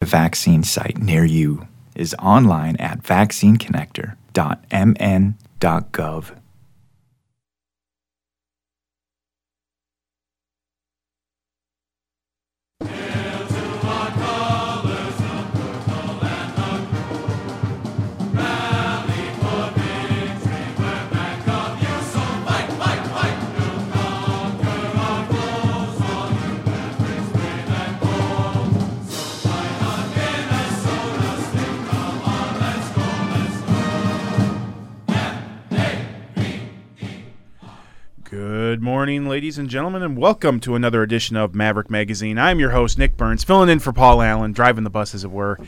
The vaccine site near you is online at vaccineconnector.mn.gov. Good morning, ladies and gentlemen, and welcome to another edition of Maverick Magazine. I'm your host, Nick Burns, filling in for Paul Allen, driving the bus, as it were.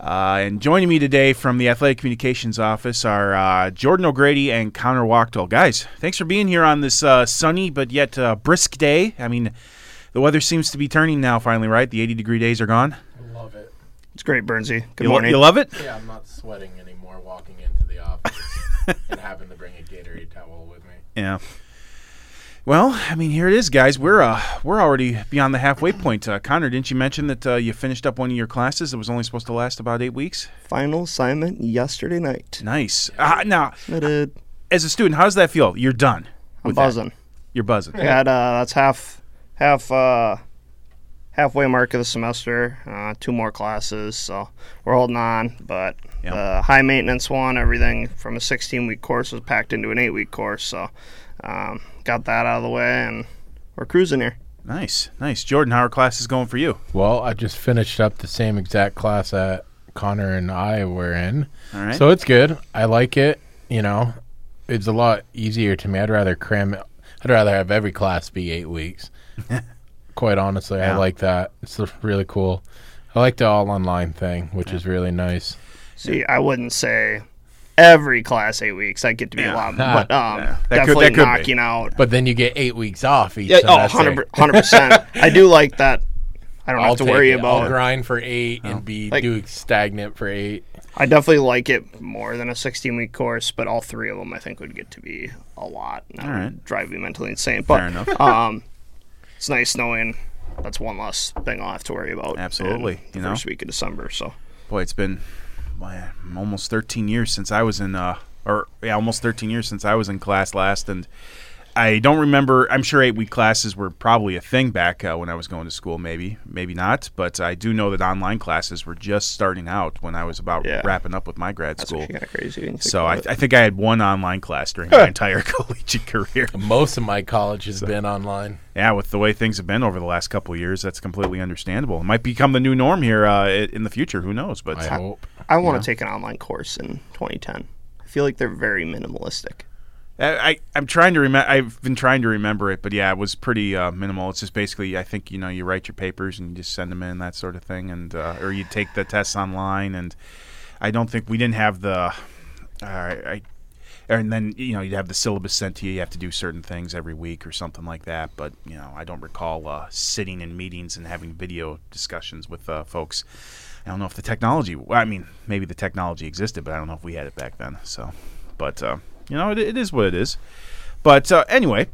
Uh, and joining me today from the Athletic Communications Office are uh, Jordan O'Grady and Connor Wachtel. Guys, thanks for being here on this uh, sunny but yet uh, brisk day. I mean, the weather seems to be turning now, finally, right? The 80 degree days are gone. I love it. It's great, Bernsey. Good You, lo- morning. you love it? Yeah, I'm not sweating anymore walking into the office and having to bring a Gatorade towel with me. Yeah. Well, I mean, here it is, guys. We're uh, we're already beyond the halfway point. Uh, Connor, didn't you mention that uh, you finished up one of your classes that was only supposed to last about eight weeks? Final assignment yesterday night. Nice. Uh, now, as a student, how does that feel? You're done. I'm with that. buzzing. You're buzzing. I had uh, that's half, half, uh, halfway mark of the semester. Uh, two more classes, so we're holding on. But Yep. the high maintenance one, everything from a 16 week course was packed into an eight week course. So um, got that out of the way, and we're cruising here. Nice, nice. Jordan, how are classes going for you? Well, I just finished up the same exact class that Connor and I were in. All right. So it's good. I like it. You know, it's a lot easier to me. I'd rather cram it. I'd rather have every class be eight weeks. Quite honestly, Yeah. I like that. It's really cool. I like the all online thing, which is really nice. See, I wouldn't say every class eight weeks. I get to be Yeah. a lot, but um, Yeah. That could- definitely that could be. knocking out But then you get eight weeks off each Yeah, oh, 100 percent. I do like that. I don't I'll have to worry it. I'll grind for eight and be Like- do stagnant for eight. I definitely like it more than a 16 week course, but all three of them I think would get to be a lot. And that All would right. drive me mentally insane. Fair But enough. um, it's nice knowing that's one less thing I'll have to worry about. Absolutely, the you know. first week of December. So Boy, it's been well, almost 13 years since I was in, uh, or yeah, almost 13 years since I was in class last, and I don't remember. I'm sure eight week classes were probably a thing back uh, when I was going to school. Maybe, maybe not, but I do know that online classes were just starting out when I was about Yeah. wrapping up with my grad that's school. kind of crazy. when you think So I. I think I had one online class during my entire collegiate career. Most of my college has been online. Yeah, with the way things have been over the last couple of years, that's completely understandable. It might become the new norm here uh, in the future. Who knows? But I hope. I want to take an online course in 2010. I feel like they're very minimalistic. I, I'm trying to remember. I've been trying to remember it, but yeah, it was pretty uh, minimal. It's just basically, I think you know, you write your papers and you just send them in, that sort of thing, and uh, or you take the tests online. And I don't think we didn't have the. Uh, I, and then you know you'd have the syllabus sent to you. You have to do certain things every week or something like that. But you know, I don't recall uh, sitting in meetings and having video discussions with uh, folks. I don't know if the technology. Well, I mean, maybe the technology existed, but I don't know if we had it back then. So, but uh, you know, it, it is what it is. But uh, anyway,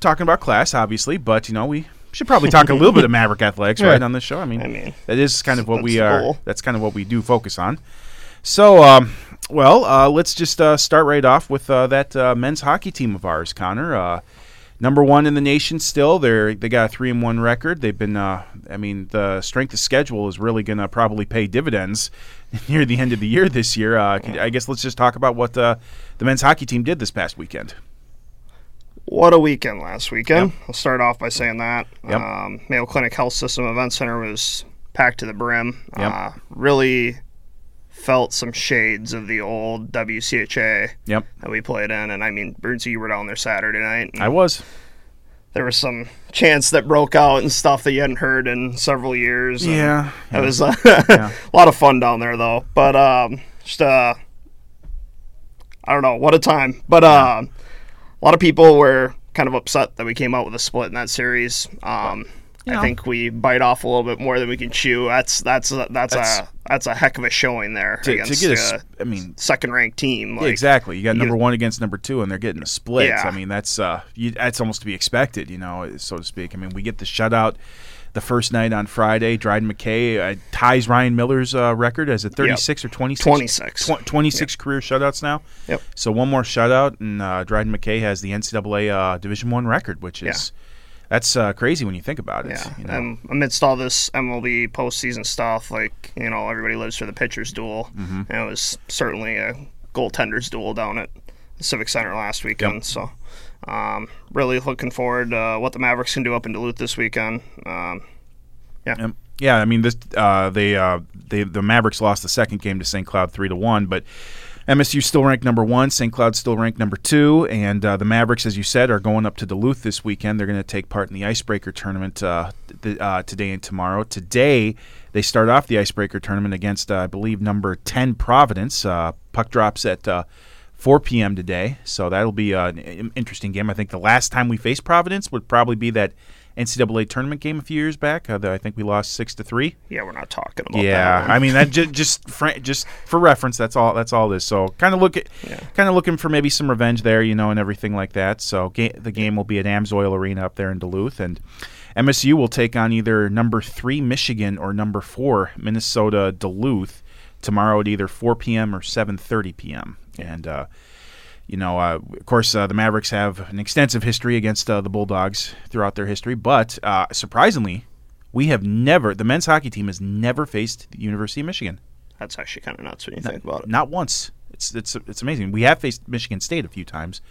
talking about class, obviously, but you know, we should probably talk a little bit of Maverick athletics, right, on this show. I mean, I mean, that is kind of what we are. goal. That's kind of what we do focus on. So, um, well, uh, let's just uh, start right off with uh, that uh, men's hockey team of ours, Connor. Number one in the nation still. They're they got a three and one record. They've been. Uh, I mean, the strength of schedule is really going to probably pay dividends near the end of the year this year. Uh, I guess let's just talk about what uh, the men's hockey team did this past weekend. What a weekend last weekend. I'll start off by saying that. Yep. Um, Mayo Clinic Health System Event Center was packed to the brim. Yep. Uh, really felt some shades of the old WCHA Yep, that we played in. And I mean, Bernsey, you were down there Saturday night. I was. there was some chants that broke out and stuff that you hadn't heard in several years. Yeah, It was uh, Yeah. a lot of fun down there, though. But um, just uh, I don't know what a time. But uh, a lot of people were kind of upset that we came out with a split in that series. Um, You know. I think we bite off a little bit more than we can chew. That's that's a, that's, That's- a that's a heck of a showing there to, to get a, a s- I mean, second ranked team. Yeah, exactly. You got number get- one against number two, and they're getting a split. Yeah. I mean, that's uh, you, that's almost to be expected, you know, so to speak. I mean, we get the shutout the the first night on Friday. Dryden McKay uh, ties Ryan Miller's uh, record as a 36 or 26? 26. Tw- 26 career shutouts now. Yep. So one more shutout, and uh, Dryden McKay has the NCAA uh, Division One record, which is that's uh, crazy when you think about it. Yeah. you know? And amidst all this MLB postseason stuff, like, you know, everybody lives for the pitcher's duel. Mm-hmm. And it was certainly a goaltender's duel down at the Civic Center last weekend. So, um, really looking forward to uh, what the Mavericks can do up in Duluth this weekend. Um, Um, yeah, I mean this. Uh, they, uh, they the Mavericks lost the second game to St. Cloud three to one, but MSU still ranked number one. St. Cloud still ranked number two, and uh, the Mavericks, as you said, are going up to Duluth this weekend. They're going to take part in the Icebreaker tournament uh, th- uh, today and tomorrow. Today they start off the Icebreaker tournament against, uh, I believe, number ten Providence. Uh, puck drops at. Uh, 4 p.m. today, so that'll be an interesting game. I think the last time we faced Providence would probably be that NCAA tournament game a few years back. Uh, I think we lost six to three. yeah, we're not talking about Yeah. I mean that just just fr- just for reference. That's all. That's all this. So kind of look at, Yeah. kind of looking for maybe some revenge there, you know, and everything like that. So ga- the game will be at Amsoil Arena up there in Duluth, and MSU will take on either number three Michigan or number four Minnesota Duluth tomorrow at either 4 p.m. or 7:30 p.m. And uh, you know, uh, of course, uh, the Mavericks have an extensive history against uh, the Bulldogs throughout their history, but uh, surprisingly, we have never the men's hockey team has never faced the University of Michigan. That's actually kind of nuts when you think about it. Not once. It's it's it's amazing. We have faced Michigan State a few times,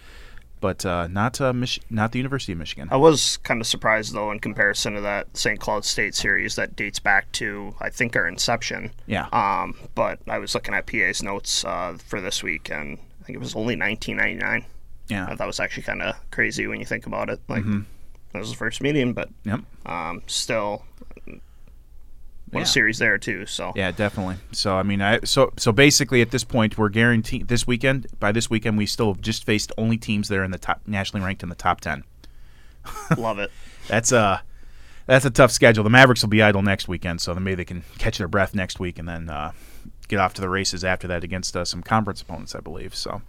but uh, not uh, Mich- not the University of Michigan. I was kind of surprised, though, in comparison to that St. Cloud State series that dates back to, I think, our inception. Yeah. Um, but I was looking at PA's notes uh, for this week, and think it was only 1999. Yeah. That was actually kind of crazy when you think about it. Like, that was the first meeting, but Yep. um, still, what Yeah. a series there too. So Yeah, definitely. So I mean, I so so basically at this point we're guaranteed this weekend. By this weekend, we still have just faced only teams that are in the top nationally ranked in the top ten. love it. That's a that's a tough schedule. The Mavericks will be idle next weekend, so maybe they can catch their breath next week and then uh, get off to the races after that against uh, some conference opponents, I believe. So.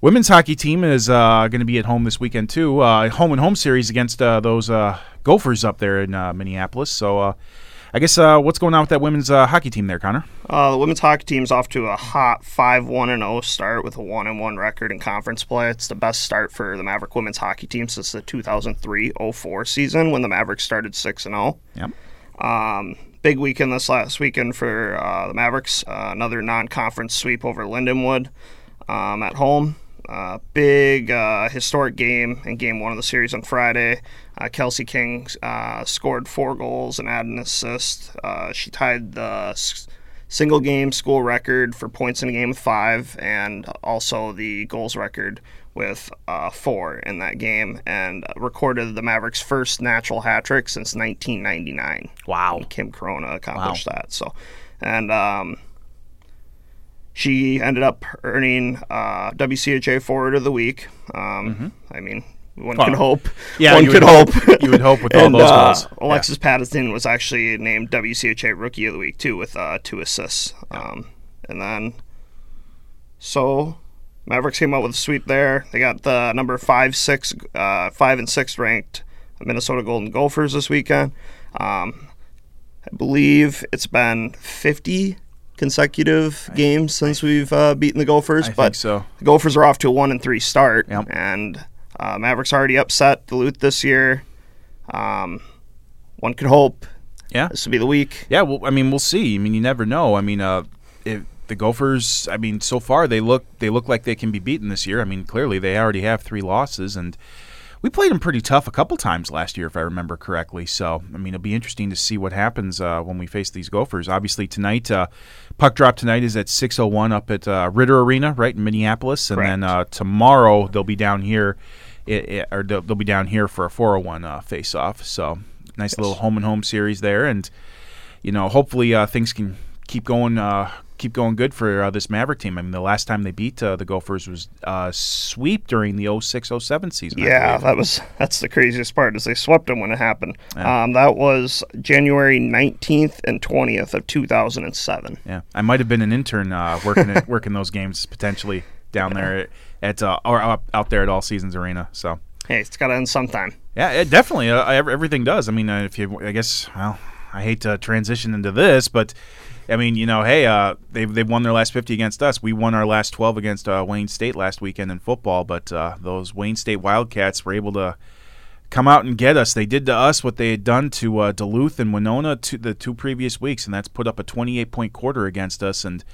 Women's hockey team is uh, going to be at home this weekend too. Uh, home and home series against uh, those uh, Gophers up there in uh, Minneapolis. So, uh, I guess uh, what's going on with that women's uh, hockey team there, Connor? Uh, the women's hockey team's off to a hot 5 1 and 0 start with a 1 and 1 record in conference play. It's the best start for the Maverick women's hockey team since the 2003 04 season when the Mavericks started 6 and 0. Yep. Um, big weekend this last weekend for uh, the Mavericks. Uh, another non conference sweep over Lindenwood um, at home. Uh, big uh, historic game in game one of the series on Friday. Uh, Kelsey King uh, scored four goals and added an assist. She tied the single game school record for points in a game with five, and also the goals record with uh, four in that game, and recorded the Mavericks' first natural hat trick since 1999. Wow. Kim Corona accomplished that. So, and um, she ended up earning uh, WCHA Forward of the Week. Um, I mean, one Well, could hope. Mm-hmm. yeah, one could hope. hope. You would hope with all And, those uh, goals. Alexis Patterson was actually named WCHA Rookie of the Week too, with uh, two assists. Um, and then, so Mavericks came out with a sweep there. They got the number five, six, uh, five and six ranked Minnesota Golden Gophers this weekend. Um, I believe it's been 50 consecutive games since we've uh, beaten the Gophers, I but so. the Gophers are off to a one and three start, Yep. and uh, Mavericks already upset Duluth this year. Um, one could hope Yeah. this will be the week. Yeah, well, I mean, we'll see. I mean, you never know. I mean, uh, if the Gophers, I mean, so far they look they look like they can be beaten this year. I mean, clearly they already have three losses, and we played them pretty tough a couple times last year, if I remember correctly. So, I mean, it'll be interesting to see what happens uh, when we face these Gophers. Obviously, tonight, uh, puck drop tonight is at six oh one up at uh, Ridder Arena, right in Minneapolis, and then uh, tomorrow they'll be down here. It, it, or they'll, they'll be down here for a 401 uh, face off. So, nice little home and home series there. And you know, hopefully uh, things can keep going, uh, keep going good for uh, this Maverick team. I mean, the last time they beat uh, the Gophers was uh, sweep during the 06-07 season. Yeah, that was that's the craziest part is they swept them when it happened. Um, that was January nineteenth and twentieth of two thousand and seven. yeah. I might have been an intern uh, working it, working those games potentially down there at uh, or out, out there at All Seasons Arena. So Hey, it's got to end sometime. Yeah, it definitely. Uh, everything does. I mean, uh, if you, I guess, well, I hate to transition into this, but I mean, you know, hey, uh, they've they've won their last fifty against us. We won our last twelve against uh, Wayne State last weekend in football, but uh, those Wayne State Wildcats were able to come out and get us. They did to us what they had done to uh, Duluth and Winona to the two previous weeks, and that's put up a twenty-eight point quarter against us and.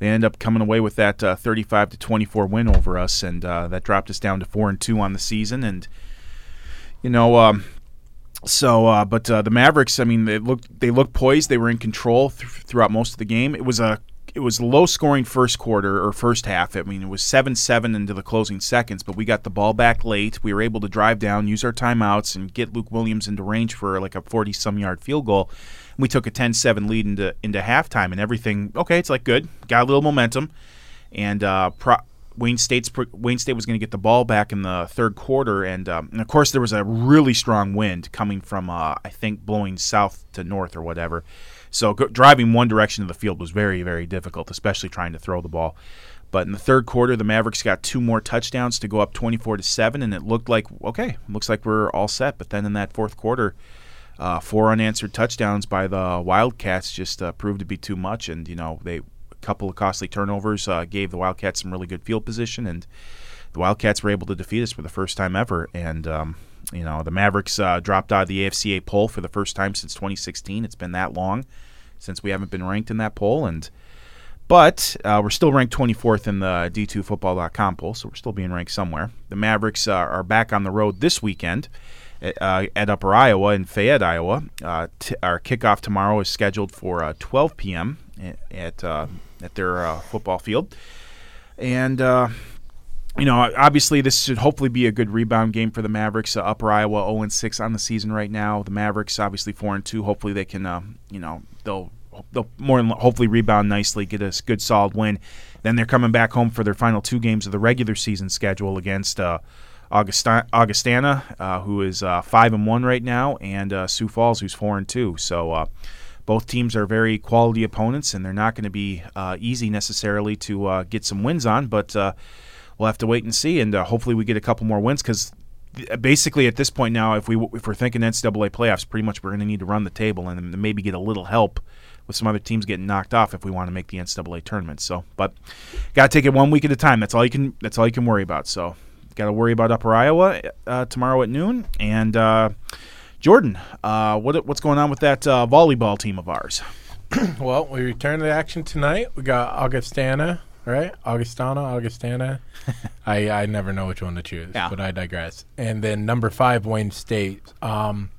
They end up coming away with that uh, 35 to 24 win over us, and uh, that dropped us down to four and two on the season. And you know, um, so, uh, but uh, the Mavericks, I mean, they looked they looked poised. They were in control th- throughout most of the game. It was a it was low scoring first quarter or first half. I mean, it was seven seven into the closing seconds, but we got the ball back late. We were able to drive down, use our timeouts, and get Luke Williams into range for like a forty some yard field goal. We took a 10-7 lead into into halftime, and everything. Okay, it's like good, got a little momentum, and uh, pro- Wayne State's Wayne State was going to get the ball back in the third quarter, and, um, and of course there was a really strong wind coming from uh, I think blowing south to north or whatever. So go, driving one direction of the field was very very difficult, especially trying to throw the ball. But in the third quarter, the Mavericks got two more touchdowns to go up 24 to seven, and it looked like okay, looks like we're all set. But then in that fourth quarter. Uh, four unanswered touchdowns by the Wildcats just uh, proved to be too much, and you know they couple of costly turnovers uh, gave the Wildcats some really good field position, and the Wildcats were able to defeat us for the first time ever. And um, you know, the Mavericks uh, dropped out of the AFCA poll for the first time since 2016. It's been that long since we haven't been ranked in that poll, and but uh, we're still ranked 24th in the D2Football.com poll, so we're still being ranked somewhere. The Mavericks uh, are back on the road this weekend. Uh, at Upper Iowa in Fayette, Iowa. Uh, t- our kickoff tomorrow is scheduled for uh, 12 p.m. at uh, at their uh, football field. And, uh, you know, obviously this should hopefully be a good rebound game for the Mavericks. Uh, Upper Iowa 0 and 6 on the season right now. The Mavericks obviously 4 and 2. Hopefully they can, uh, you know, they'll they'll more than hopefully rebound nicely, get a good solid win. Then they're coming back home for their final two games of the regular season schedule against uh, Augusta- Augustana, uh, who is uh, five and one right now, and uh, Sioux Falls, who's four and two. So both teams are very quality opponents, and they're not going to be uh, easy necessarily to uh, get some wins on. But uh, we'll have to wait and see, and uh, hopefully we get a couple more wins because basically at this point now, if we if we're thinking NCAA playoffs, pretty much we're going to need to run the table and maybe get a little help with some other teams getting knocked off if we want to make the NCAA tournament. So, but got to take it one week at a time. That's all you can. That's all you can worry about. So, got to worry about Upper Iowa uh, tomorrow at noon and. Jordan, uh, what, what's going on with that uh, volleyball team of ours? well, we return to action tonight. We got Augustana, right? Augustana, Augustana. I I never know which one to choose, yeah. but I digress. And then number five, Wayne State. Um,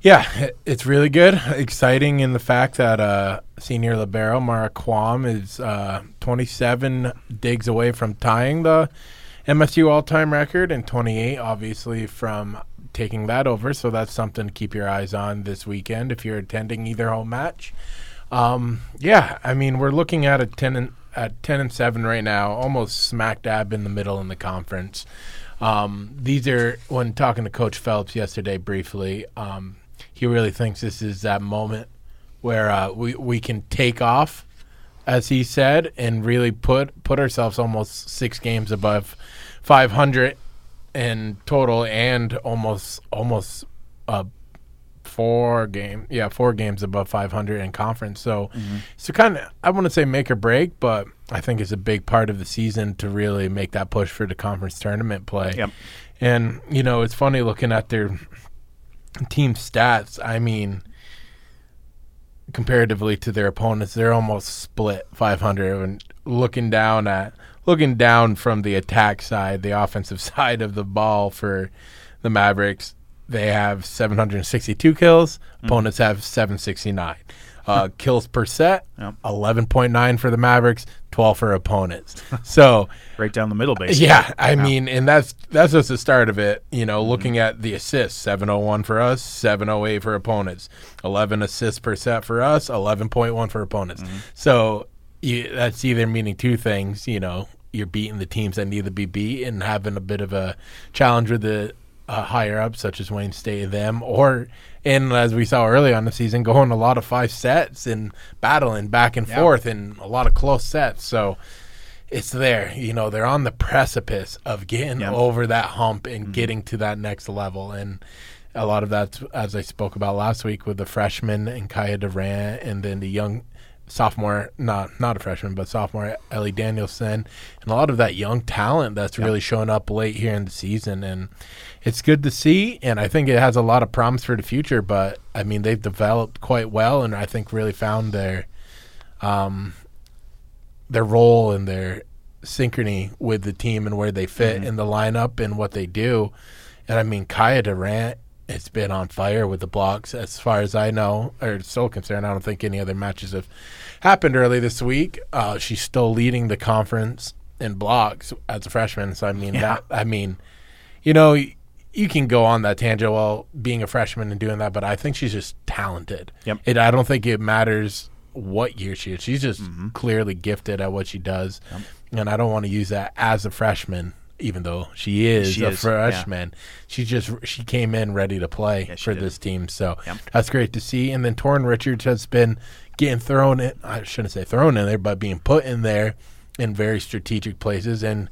yeah, it's really good. Exciting in the fact that uh, senior libero Mara Quam is uh, 27 digs away from tying the MSU all-time record, and 28 obviously from taking that over. So that's something to keep your eyes on this weekend if you're attending either home match. Um, yeah, I mean we're looking at a ten and at ten and seven right now, almost smack dab in the middle in the conference. Um, these are when talking to Coach Phelps yesterday briefly. Um, he really thinks this is that moment where uh, we we can take off, as he said, and really put put ourselves almost six games above 500 in total and almost almost uh, four game yeah four games above 500 in conference so mm-hmm. so kind of i want to say make or break but i think it's a big part of the season to really make that push for the conference tournament play yep. and you know it's funny looking at their team stats i mean comparatively to their opponents they're almost split 500 and looking down at looking down from the attack side, the offensive side of the ball for the Mavericks, they have 762 kills. Mm. Opponents have 769. Uh, kills per set, yep. 11.9 for the Mavericks, 12 for opponents. So right down the middle, basically. Yeah, I mean, and that's that's just the start of it. You know, mm looking at the assists, 701 for us, 708 for opponents, 11 assists per set for us, 11.1 for opponents. mm So you, that's either meaning two things. You know, you're beating the teams that need to be beat and having a bit of a challenge with the uh, higher up, such as Wayne State, them, or and as we saw early on the season, going a lot of five sets and battling back and forth and a lot of close sets. So it's there. You know, they're on the precipice of getting Yep. over that hump and Mm-hmm. getting to that next level. And a lot of that's, as I spoke about last week, with the freshman and Kaya Durant, and then the young sophomore, not not a freshman, but sophomore Ellie Danielson, and a lot of that young talent that's really showing up late here in the season. And it's good to see, and I think it has a lot of promise for the future. But I mean, they've developed quite well, and I think really found their um, their role and their synchrony with the team and where they fit in the lineup and what they do. And I mean, Kaya Durant has been on fire with the blocks as far as I know, or still concerned. I don't think any other matches have happened early this week. Uh, she's still leading the conference in blocks as a freshman. So I mean, that I mean, you know, y- you can go on that tangent while being a freshman and doing that, but I think she's just talented. Yep. It, I don't think it matters what year she is. She's just clearly gifted at what she does, and I don't want to use that as a freshman. Even though she is She a is, yeah. freshman, she just she came in ready to play Yeah, for did. this team. So Yep. that's great to see. And then Torrin Richards has been getting thrown in. I shouldn't say thrown in there, but being put in there in very strategic places. And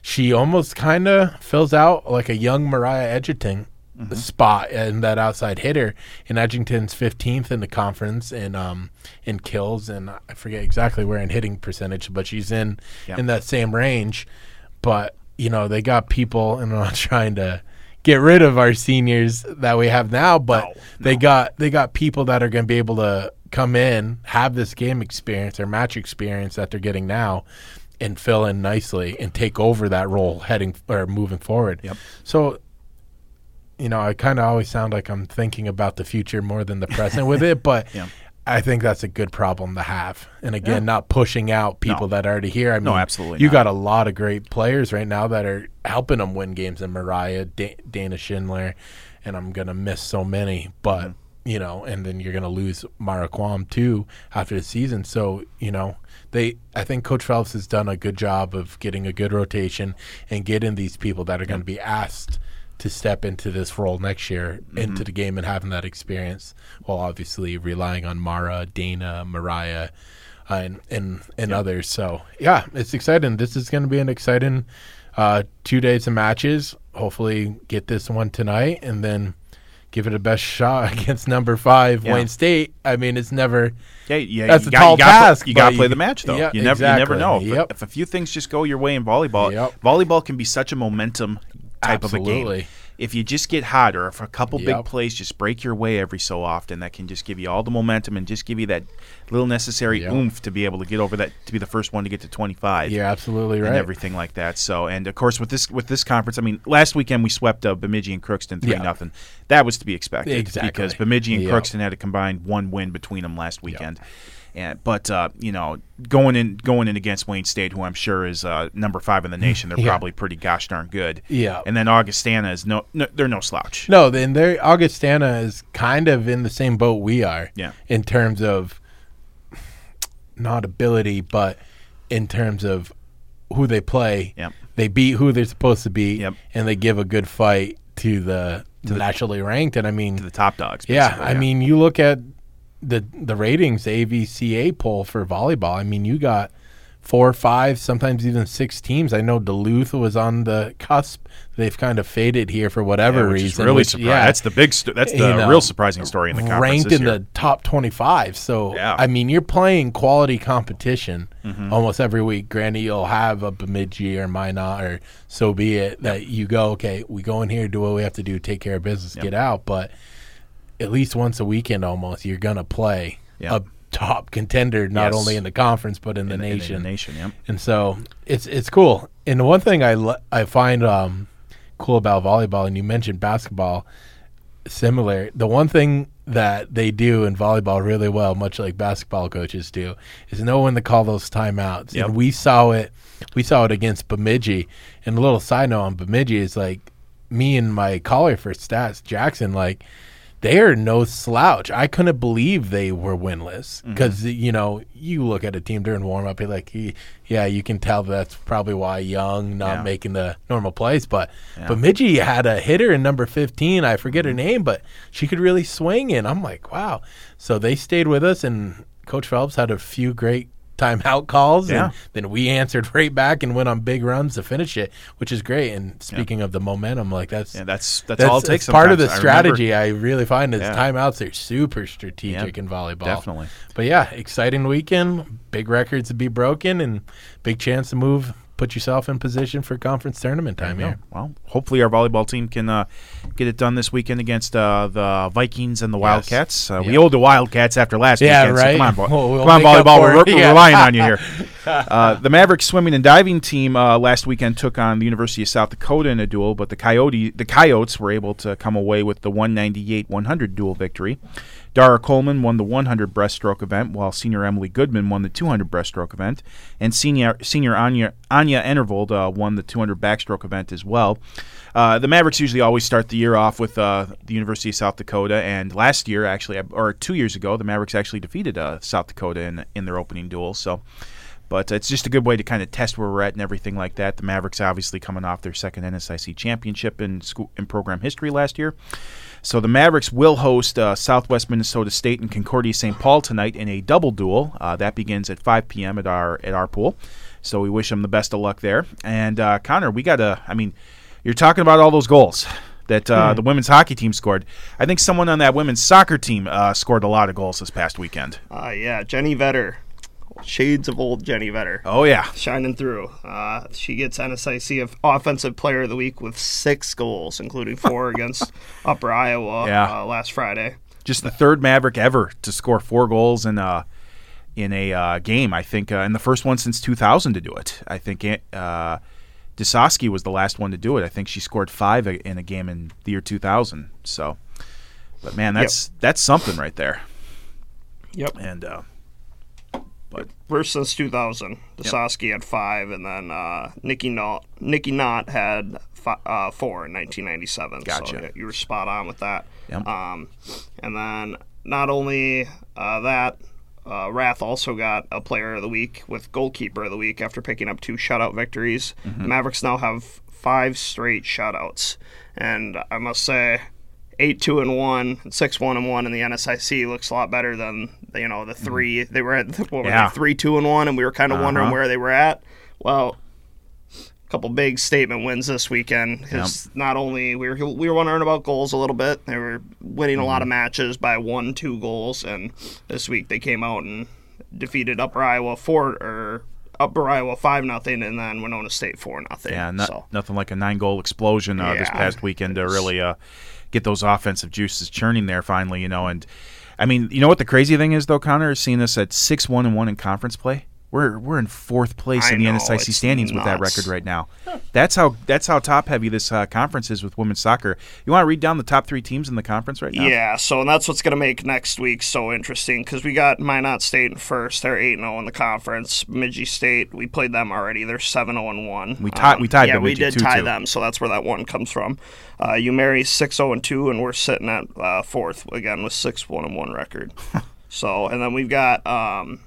she almost kind of fills out like a young Mariah Edgerton Mm-hmm. spot in that outside hitter. And Edgerton's 15th in the conference in um in kills, and I forget exactly where in hitting percentage, but she's in Yep. in that same range. But you know they got people, and I'm not trying to get rid of our seniors that we have now, but No, they got they got people that are going to be able to come in, have this game experience or match experience that they're getting now, and fill in nicely and take over that role heading or moving forward. Yep. So, you know, I kind of always sound like I'm thinking about the future more than the present with it, but. Yeah. I think that's a good problem to have. And again, not pushing out people No. that are already here. I mean, No, absolutely You not. got a lot of great players right now that are helping them win games. And Mariah, da- Dana Schindler, and I'm gonna miss so many. But Mm-hmm. you know, and then you're gonna lose Mara Quam too after the season. So you know, they. I think Coach Phelps has done a good job of getting a good rotation and getting these people that are going to be asked to step into this role next year Mm-hmm. into the game and having that experience, while obviously relying on Mara, Dana, Mariah, uh, and and, and others. So yeah, it's exciting. This is going to be an exciting uh, two days of matches. Hopefully, get this one tonight and then give it a best shot against number five Yeah. Wayne State. I mean, it's never Yeah, yeah, That's you a got, tall you task, You got to play the match though. Yeah, you never, you never know. If, Yep. if a few things just go your way in volleyball, Yep. volleyball can be such a momentum type of a game. If you just get hot, or if a couple big plays just break your way every so often, that can just give you all the momentum and just give you that little necessary Yep. oomph to be able to get over that, to be the first one to get to twenty five. you're absolutely right. and everything like that. So, and of course with this with this conference, I mean, last weekend we swept uh, Bemidji and Crookston three Yeah. nothing. That was to be expected Exactly. because Bemidji and Yep. Crookston had a combined one win between them last weekend. And but uh, you know, going in going in against Wayne State, who I'm sure is uh, number five in the nation, they're Yeah. probably pretty gosh darn good. Yeah. And then Augustana is no, no they're no slouch. No, then there Augustana is kind of in the same boat we are. Yeah. In terms of not ability, but in terms of who they play. Yep. They beat who they're supposed to beat Yep. and they give a good fight to the, to the nationally ranked and I mean To the top dogs. Yeah, basically, I mean, you look at the the ratings AVCA poll for volleyball. I mean, you got four, five, sometimes even six teams. I know Duluth was on the cusp. They've kind of faded here for whatever Yeah, which reason. is really which- surprising. That's the big. St- that's the you know, real surprising story in the conference ranked in year. the top 25 so Yeah. i mean you're playing quality competition Mm-hmm. almost every week granted you'll have a bemidji or minot or so be it that you go okay we go in here do what we have to do take care of business get out but at least once a weekend almost you're gonna play Yeah. a top contender not Yes. only in the conference but in the in, in nation the nation. Yep. and so it's it's cool. And the one thing I I find um, cool about volleyball, and you mentioned basketball, similar. The one thing that they do in volleyball really well, much like basketball coaches do, is know when to call those timeouts. Yep. And we saw it. We saw it against Bemidji. And a little side note on Bemidji is like me and my caller for stats, Jackson, like they are no slouch. I couldn't believe they were winless Mm-hmm. because you know you look at a team during warm up, you're like, yeah, you can tell that's probably why Young not Yeah. making the normal plays. But Yeah. Bemidji had a hitter in number fifteen. I forget her name, but she could really swing. And I'm like, wow. So they stayed with us, and Coach Phelps had a few great timeout calls, Yeah. and then we answered right back and went on big runs to finish it, which is great. And speaking of the momentum, like that's Yeah, that's that's, all it takes. part of the. I remember- strategy. I, really find is Yeah. timeouts are super strategic Yeah, in volleyball. definitely. But yeah, exciting weekend, big records to be broken, and big chance to move, put yourself in position for conference tournament time here. Well, hopefully our volleyball team can uh, get it done this weekend against uh, the Vikings and the Wildcats. Uh, We owe the Wildcats after last Yeah, weekend. so right. come on, vo- We'll- we'll come on, volleyball. We're, Yeah. relying on you here. Uh, the Mavericks swimming and diving team uh, last weekend took on the University of South Dakota in a duel, but the Coyote the Coyotes were able to come away with the 198-100 dual victory. Dara Coleman won the 100 breaststroke event, while senior Emily Goodman won the 200 breaststroke event, and senior senior Anya Anya Enervold uh, won the 200 backstroke event as well. Uh, the Mavericks usually always start the year off with uh, the University of South Dakota, and last year, actually, or two years ago, the Mavericks actually defeated uh, South Dakota in in their opening duel. So. But it's just a good way to kind of test where we're at and everything like that. The Mavericks obviously coming off their second NSIC championship in school in program history last year. So the Mavericks will host uh, Southwest Minnesota State and Concordia St. Paul tonight in a double duel. Uh, that begins at 5 p.m. at our at our pool. So we wish them the best of luck there. And uh, Connor, we got to. I mean, you're talking about all those goals that uh, the women's hockey team scored. I think someone on that women's soccer team uh, scored a lot of goals this past weekend. Uh, yeah, Jenny Vetter. Shades of old Jenny Vetter. Oh yeah, Shining through. Uh, she gets NSIC of Offensive Player of the Week with six goals, including four against Upper Iowa Yeah. uh, last Friday. just the third Maverick ever to score four goals in a in a uh, game. I think, uh, and the first one since 2000 to do it. I think uh, Dusosky was the last one to do it. I think she scored five in a game in the year 2000. So, but man, that's that's something right there. Yep. And uh, but First since 2000. Dusosky had five, and then uh, Nikki Knott, Nikki Knott had fi- uh, four in 1997. Gotcha. So yeah, you were spot on with that. Yep. Um, and then not only uh, that, uh, Rath also got a Player of the Week with Goalkeeper of the Week after picking up two shutout victories. Mm-hmm. The Mavericks now have five straight shutouts, and I must say. Eight two and one, six one and one in the NSIC looks a lot better than you know the three they were at. What were Yeah. they, three two and one, and we were kind of wondering Uh-huh. where they were at. Well, a couple big statement wins this weekend because not only we were we were wondering about goals a little bit, they were winning a lot Mm-hmm. of matches by one two goals, and this week they came out and defeated Upper Iowa four or Upper Iowa five nothing, and then Winona State four nothing. yeah, not, so nothing like a nine goal explosion uh, this past weekend to really uh, get those offensive juices churning there finally. You know, and I mean, you know what the crazy thing is though, Connor, is seeing us at six one and one in conference play. We're we're in fourth place I in the know, NSIC standings with that record right now. That's how that's how top heavy this uh, conference is with women's soccer. You want to read down the top three teams in the conference right now? Yeah, so and that's what's going to make next week so interesting because we got Minot State in first. They're eight zero in the conference. Bemidji State, we played them already. They're seven zero and one. We tied- we tied Yeah, Bemidji we did 2-2. tie them, so that's where that one comes from. Uh, U-Mary six zero and two, and we're sitting at uh, fourth again with six one and one record. so and then we've got. Um,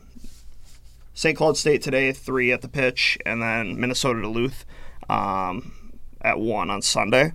St. Cloud State today, three at the pitch, and then Minnesota Duluth um, at one on Sunday.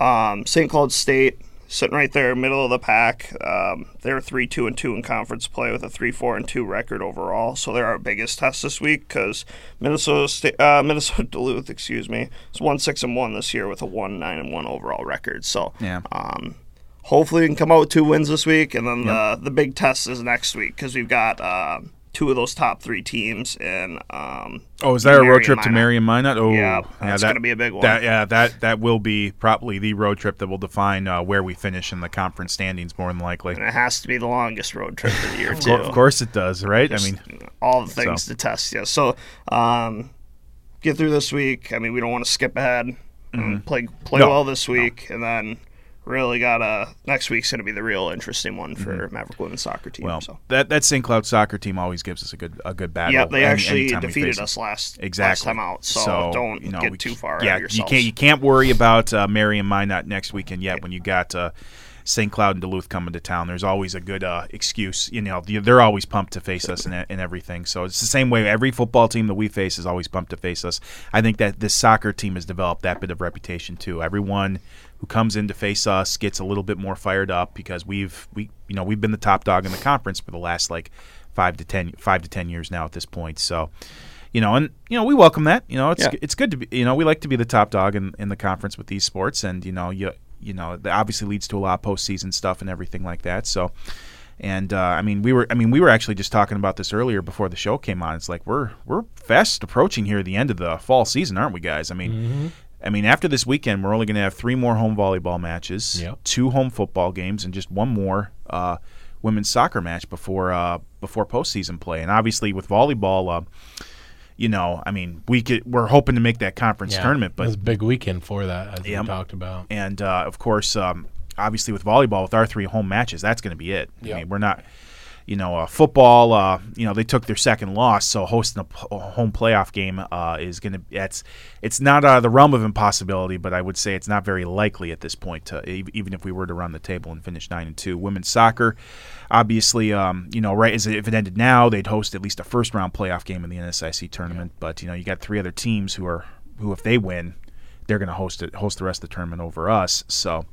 Um, St. Cloud State sitting right there, middle of the pack. Um, they're three two and two in conference play with a three four and two record overall. So they're our biggest test this week because Minnesota State, uh, Minnesota Duluth, excuse me, is one six and one this year with a one nine and one overall record. So Yeah. um, hopefully we can come out with two wins this week, and then the the big test is next week because we've got. Uh, Two of those top three teams, and um, Oh, is that a road trip to Minot. Mary and Minot? Oh, Yeah, that's that- gonna be a big one. That, yeah, that that will be probably the road trip that will define uh, where we finish in the conference standings, more than likely. And it has to be the longest road trip of the year, Of too. Of course, it does, right? I mean, all the things So. to test you. So, um, get through this week. I mean, we don't want to skip ahead. and Play play Mm-hmm. No, well this week, and then really got a next week's gonna be the real interesting one for Maverick women's soccer team. Mm-hmm. well, so. that that St. Cloud soccer team always gives us a good a good battle. Yeah, they any- actually defeated us last exactly last time out. So, don't you know, get too far Yeah, you can't you can't worry about uh, Mary and Minot next weekend yet. When you got uh, St. Cloud and Duluth coming to town, there's always a good uh, excuse. You know, they're always pumped to face us and, and everything. So it's the same way every football team that we face is always pumped to face us. I think that this soccer team has developed that bit of reputation too. Everyone who comes in to face us gets a little bit more fired up because we've we you know we've been the top dog in the conference for the last like five to ten five to ten years now at this point. So, you know, and you know we welcome that. You know, it's Yeah. it's good to be. You know, we like to be the top dog in, in the conference with these sports, and you know, you you know, that obviously leads to a lot of postseason stuff and everything like that. So. And uh, I mean, we were. I mean, we were actually just talking about this earlier before the show came on. It's like we're we're fast approaching here the end of the fall season, aren't we, guys? I mean, I mean, after this weekend, we're only going to have three more home volleyball matches, Yep. two home football games, and just one more uh, women's soccer match before uh, before postseason play. And obviously, with volleyball, uh, you know, I mean, we could we're hoping to make that conference tournament, it but was a big weekend for that, as Yep. we talked about. and uh, of course, um, obviously with volleyball, with our three home matches, that's going to be it. I mean, we're not, you know, uh, football. Uh, you know, they took their second loss, so hosting a, home playoff game uh, is going to. It's it's not out of the realm of impossibility, but I would say it's not very likely at this point. To, even if we were to run the table and finish nine and two, women's soccer, obviously, um, you know, right as if it ended now, they'd host at least a first round playoff game in the NSIC tournament. But you know, you got three other teams who are who, if they win, they're going to host it, host the rest of the tournament over us. So,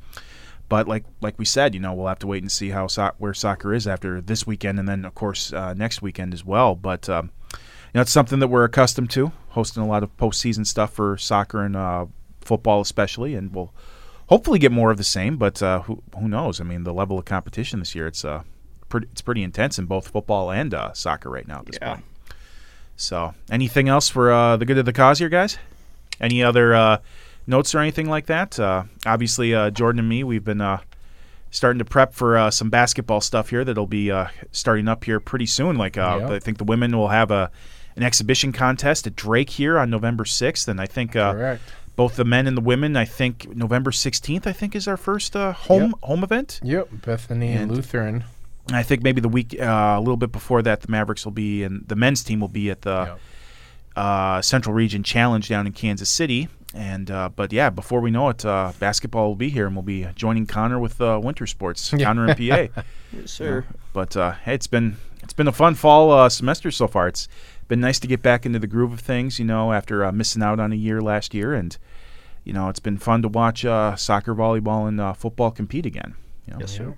but like like we said, you know, we'll have to wait and see how so- where soccer is after this weekend, and then of course uh, next weekend as well. But um, you know, it's something that we're accustomed to, hosting a lot of postseason stuff for soccer and uh, football, especially, and we'll hopefully get more of the same. But uh, who who knows? I mean, the level of competition this year it's uh pretty, it's pretty intense in both football and uh, soccer right now at this Yeah. point. So, anything else for uh, the good of the cause here, guys? Any other uh, notes or anything like that? Uh, obviously, uh, Jordan and me, we've been uh, starting to prep for uh, some basketball stuff here that'll be uh, starting up here pretty soon. Like, uh, Yep. I think the women will have a an exhibition contest at Drake here on November sixth, and I think uh, Correct. both the men and the women. I think November sixteenth. I think is our first uh, home home event. Yep, Bethany and, And- Lutheran. I think maybe the week uh, a little bit before that, the Mavericks will be and the men's team will be at the Yep. uh, Central Region Challenge down in Kansas City. And uh, but yeah, before we know it, uh, basketball will be here, and we'll be joining Connor with uh, winter sports, Connor and PA. Yes, sir. But uh, hey, it's been it's been a fun fall uh, semester so far. It's been nice to get back into the groove of things, you know, after uh, missing out on a year last year, and you know, it's been fun to watch uh, soccer, volleyball, and uh, football compete again. You know? Yes, sir.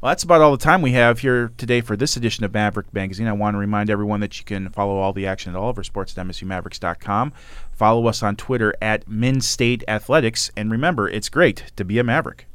Well, that's about all the time we have here today for this edition of Maverick Magazine. I want to remind everyone that you can follow all the action at all of our sports at MSUMavericks.com. Follow us on Twitter at MinState Athletics. And remember, it's great to be a Maverick.